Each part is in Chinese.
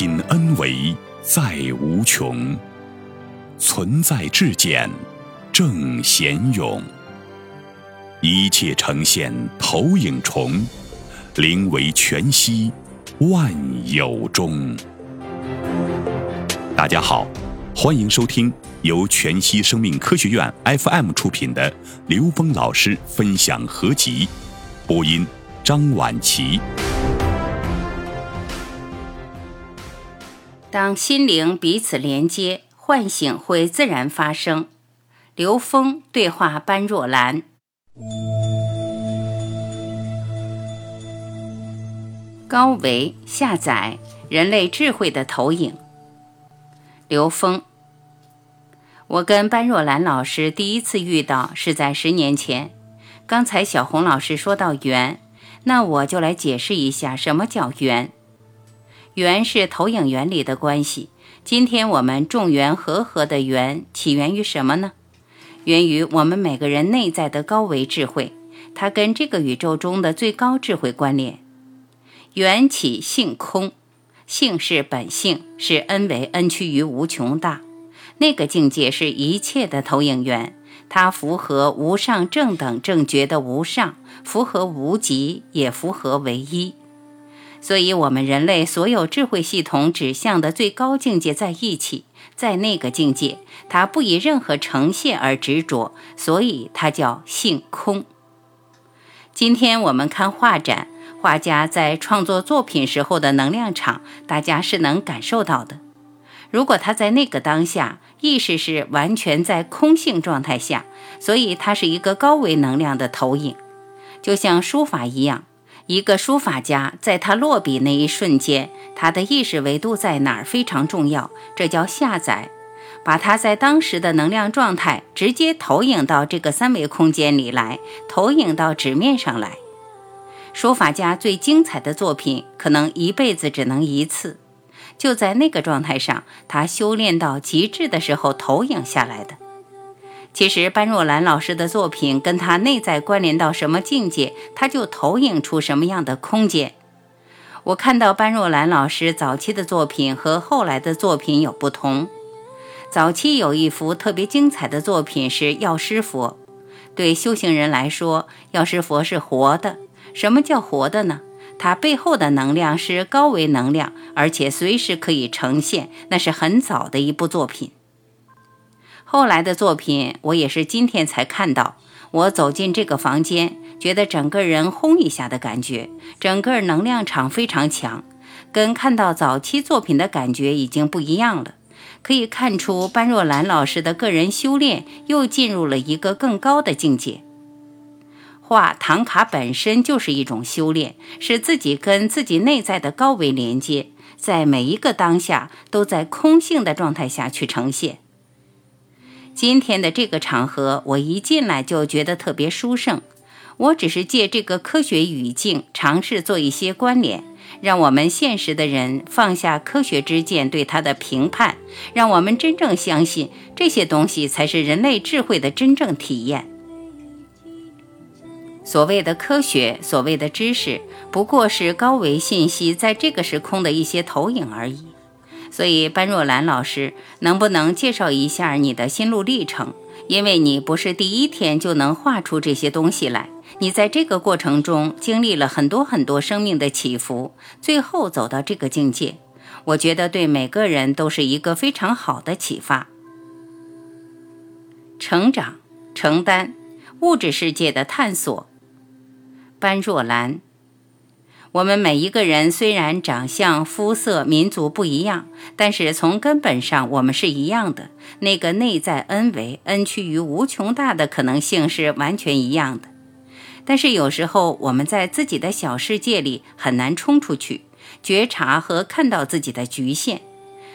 品恩为在无穷，存在至简正贤勇。一切呈现投影重，灵为全息万有中。大家好，欢迎收听由全息生命科学院 FM 出品的刘峰老师分享合集，播音张婉琪。当心灵彼此连接，唤醒会自然发生。刘峰对话般若兰。高维下载人类智慧的投影。刘峰，我跟般若兰老师第一次遇到是在十年前。刚才小红老师说到缘，那我就来解释一下什么叫缘。缘是投影原理的关系。今天我们众缘和合的缘起源于什么呢？源于我们每个人内在的高维智慧，它跟这个宇宙中的最高智慧关联。缘起性空，性是本性，是 n 为 n 趋于无穷大，那个境界是一切的投影源，它符合无上正等正觉的无上，符合无极，也符合唯一。所以，我们人类所有智慧系统指向的最高境界在一起，在那个境界，它不以任何呈现而执着，所以它叫性空。今天我们看画展，画家在创作作品时候的能量场，大家是能感受到的。如果他在那个当下意识是完全在空性状态下，所以它是一个高维能量的投影，就像书法一样。一个书法家在他落笔那一瞬间，他的意识维度在哪儿非常重要，这叫下载，把他在当时的能量状态直接投影到这个三维空间里来，投影到纸面上来。书法家最精彩的作品，可能一辈子只能一次，就在那个状态上，他修炼到极致的时候投影下来的。其实，般若兰老师的作品跟他内在关联到什么境界，他就投影出什么样的空间。我看到般若兰老师早期的作品和后来的作品有不同。早期有一幅特别精彩的作品是药师佛。对修行人来说，药师佛是活的。什么叫活的呢？它背后的能量是高维能量，而且随时可以呈现。那是很早的一部作品。后来的作品，我也是今天才看到。我走进这个房间，觉得整个人轰一下的感觉，整个能量场非常强，跟看到早期作品的感觉已经不一样了。可以看出，般若兰老师的个人修炼又进入了一个更高的境界。画唐卡本身就是一种修炼，是自己跟自己内在的高维连接，在每一个当下都在空性的状态下去呈现。今天的这个场合，我一进来就觉得特别殊胜。我只是借这个科学语境，尝试做一些关联，让我们现实的人放下科学之见对它的评判，让我们真正相信这些东西才是人类智慧的真正体验。所谓的科学，所谓的知识，不过是高维信息在这个时空的一些投影而已。所以，般若兰老师，能不能介绍一下你的心路历程？因为你不是第一天就能画出这些东西来，你在这个过程中经历了很多很多生命的起伏，最后走到这个境界，我觉得对每个人都是一个非常好的启发。成长、承担、物质世界的探索，般若兰。我们每一个人虽然长相、肤色、民族不一样，但是从根本上我们是一样的。那个内在恩维恩趋于无穷大的可能性是完全一样的。但是有时候我们在自己的小世界里很难冲出去，觉察和看到自己的局限。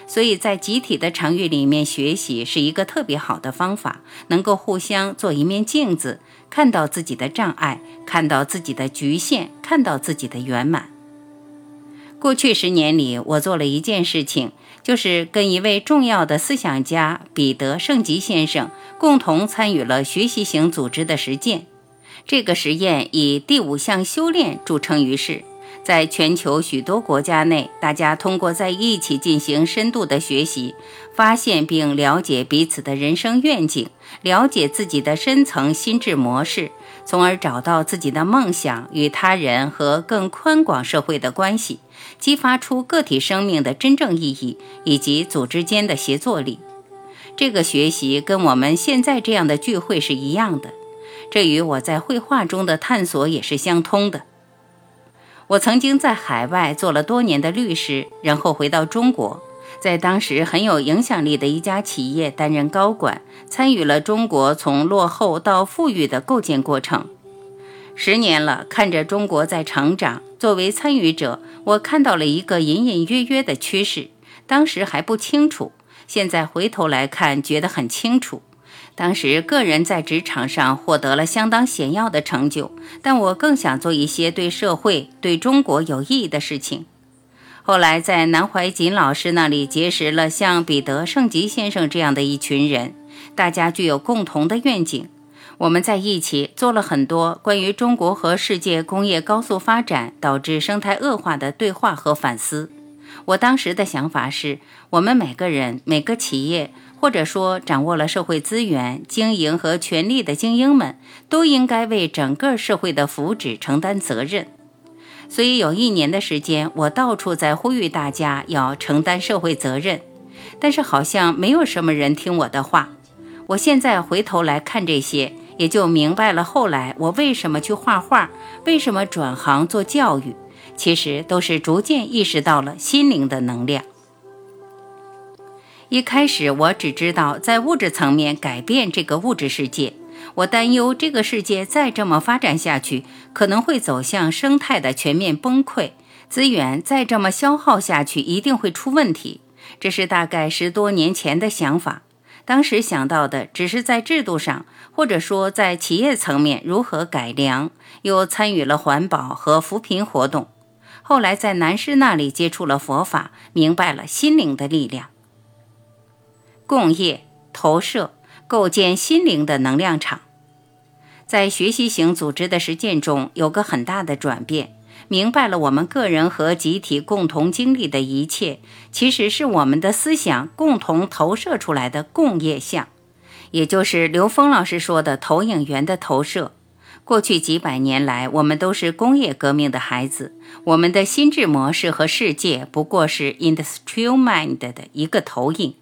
所以在集体的场域里面学习是一个特别好的方法，能够互相做一面镜子，看到自己的障碍，看到自己的局限，看到自己的圆满。过去十年里，我做了一件事情，就是跟一位重要的思想家彼得圣吉先生共同参与了学习型组织的实践。这个实验以第五项修炼著称于世。在全球许多国家内，大家通过在一起进行深度的学习，发现并了解彼此的人生愿景，了解自己的深层心智模式，从而找到自己的梦想与他人和更宽广社会的关系，激发出个体生命的真正意义以及组织间的协作力。这个学习跟我们现在这样的聚会是一样的，这与我在绘画中的探索也是相通的。我曾经在海外做了多年的律师，然后回到中国，在当时很有影响力的一家企业担任高管，参与了中国从落后到富裕的构建过程。十年了，看着中国在成长，作为参与者，我看到了一个隐隐约约的趋势，当时还不清楚，现在回头来看，觉得很清楚。当时个人在职场上获得了相当显要的成就，但我更想做一些对社会、对中国有意义的事情。后来在南怀瑾老师那里结识了像彼得圣吉先生这样的一群人，大家具有共同的愿景。我们在一起做了很多关于中国和世界工业高速发展导致生态恶化的对话和反思。我当时的想法是，我们每个人、每个企业。或者说，掌握了社会资源、经营和权力的精英们，都应该为整个社会的福祉承担责任。所以，有一年的时间，我到处在呼吁大家要承担社会责任，但是好像没有什么人听我的话。我现在回头来看这些，也就明白了后来我为什么去画画，为什么转行做教育，其实都是逐渐意识到了心灵的能量。一开始我只知道在物质层面改变这个物质世界，我担忧这个世界再这么发展下去，可能会走向生态的全面崩溃，资源再这么消耗下去一定会出问题。这是大概十多年前的想法，当时想到的只是在制度上，或者说在企业层面如何改良，又参与了环保和扶贫活动。后来在南师那里接触了佛法，明白了心灵的力量。共业投射，构建心灵的能量场，在学习型组织的实践中有个很大的转变。明白了，我们个人和集体共同经历的一切，其实是我们的思想共同投射出来的共业相，也就是刘峰老师说的投影源的投射。过去几百年来，我们都是工业革命的孩子，我们的心智模式和世界不过是 industrial mind 的一个投影。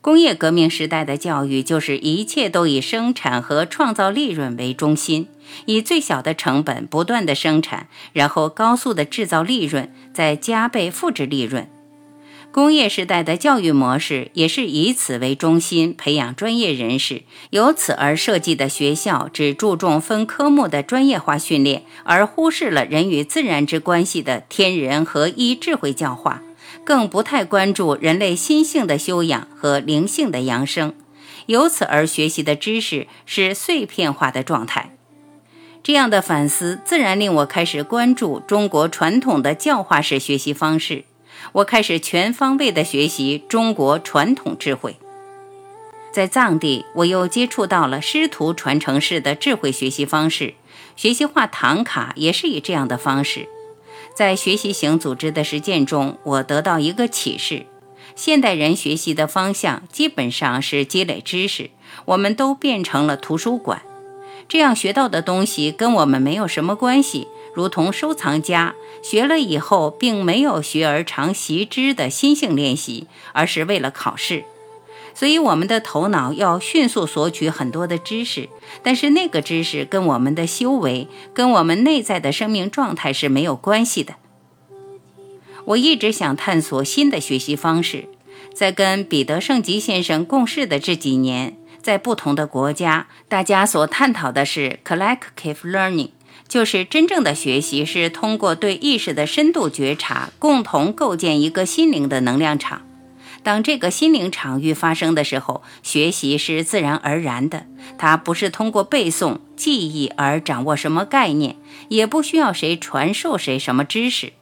工业革命时代的教育就是一切都以生产和创造利润为中心，以最小的成本不断的生产，然后高速的制造利润，再加倍复制利润。工业时代的教育模式也是以此为中心，培养专业人士，由此而设计的学校只注重分科目的专业化训练，而忽视了人与自然之关系的天人合一智慧教化。更不太关注人类心性的修养和灵性的扬升，由此而学习的知识是碎片化的状态。这样的反思自然令我开始关注中国传统的教化式学习方式。我开始全方位的学习中国传统智慧。在藏地，我又接触到了师徒传承式的智慧学习方式，学习画唐卡也是以这样的方式。在学习型组织的实践中，我得到一个启示：现代人学习的方向基本上是积累知识，我们都变成了图书馆，这样学到的东西跟我们没有什么关系，如同收藏家学了以后，并没有学而常习之的心性练习，而是为了考试。所以，我们的头脑要迅速索取很多的知识，但是那个知识跟我们的修为、跟我们内在的生命状态是没有关系的。我一直想探索新的学习方式，在跟彼得圣吉先生共事的这几年，在不同的国家，大家所探讨的是 collective learning，就是真正的学习是通过对意识的深度觉察，共同构建一个心灵的能量场。当这个心灵场域发生的时候，学习是自然而然的。它不是通过背诵、记忆而掌握什么概念，也不需要谁传授谁什么知识。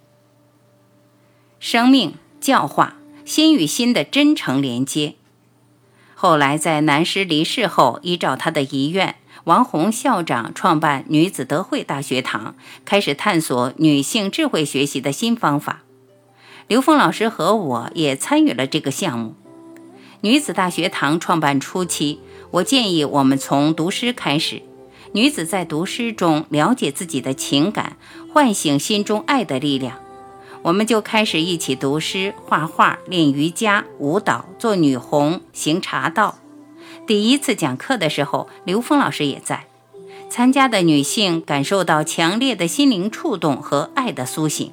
生命教化，心与心的真诚连接。后来在南师离世后，依照他的遗愿，王洪校长创办女子德惠大学堂，开始探索女性智慧学习的新方法。刘峰老师和我也参与了这个项目。女子大学堂创办初期，我建议我们从读诗开始。女子在读诗中了解自己的情感，唤醒心中爱的力量。我们就开始一起读诗、画画、练瑜伽、舞蹈、做女红、行茶道。第一次讲课的时候，刘峰老师也在。参加的女性感受到强烈的心灵触动和爱的苏醒。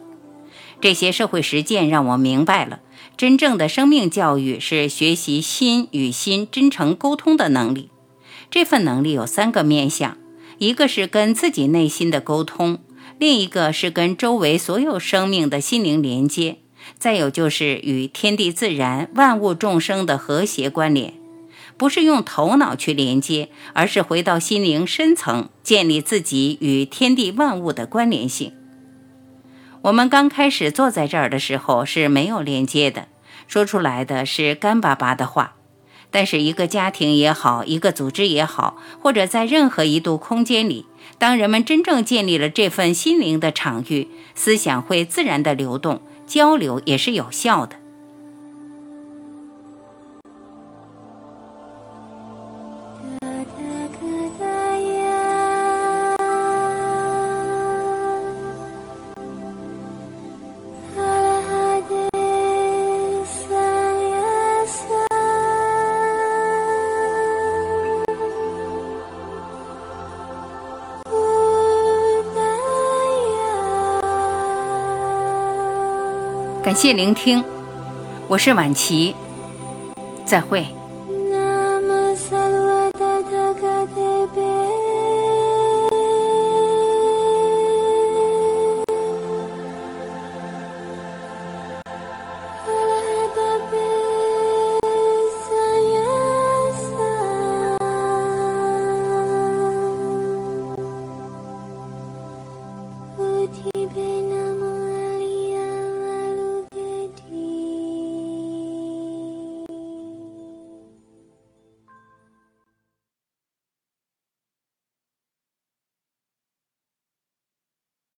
这些社会实践让我明白了，真正的生命教育是学习心与心真诚沟通的能力。这份能力有三个面向：一个是跟自己内心的沟通，另一个是跟周围所有生命的心灵连接，再有就是与天地自然、万物众生的和谐关联。不是用头脑去连接，而是回到心灵深层，建立自己与天地万物的关联性。我们刚开始坐在这儿的时候是没有连接的，说出来的是干巴巴的话。但是一个家庭也好，一个组织也好，或者在任何一度空间里，当人们真正建立了这份心灵的场域，思想会自然的流动，交流也是有效的。感谢聆听，我是晚琪，再会。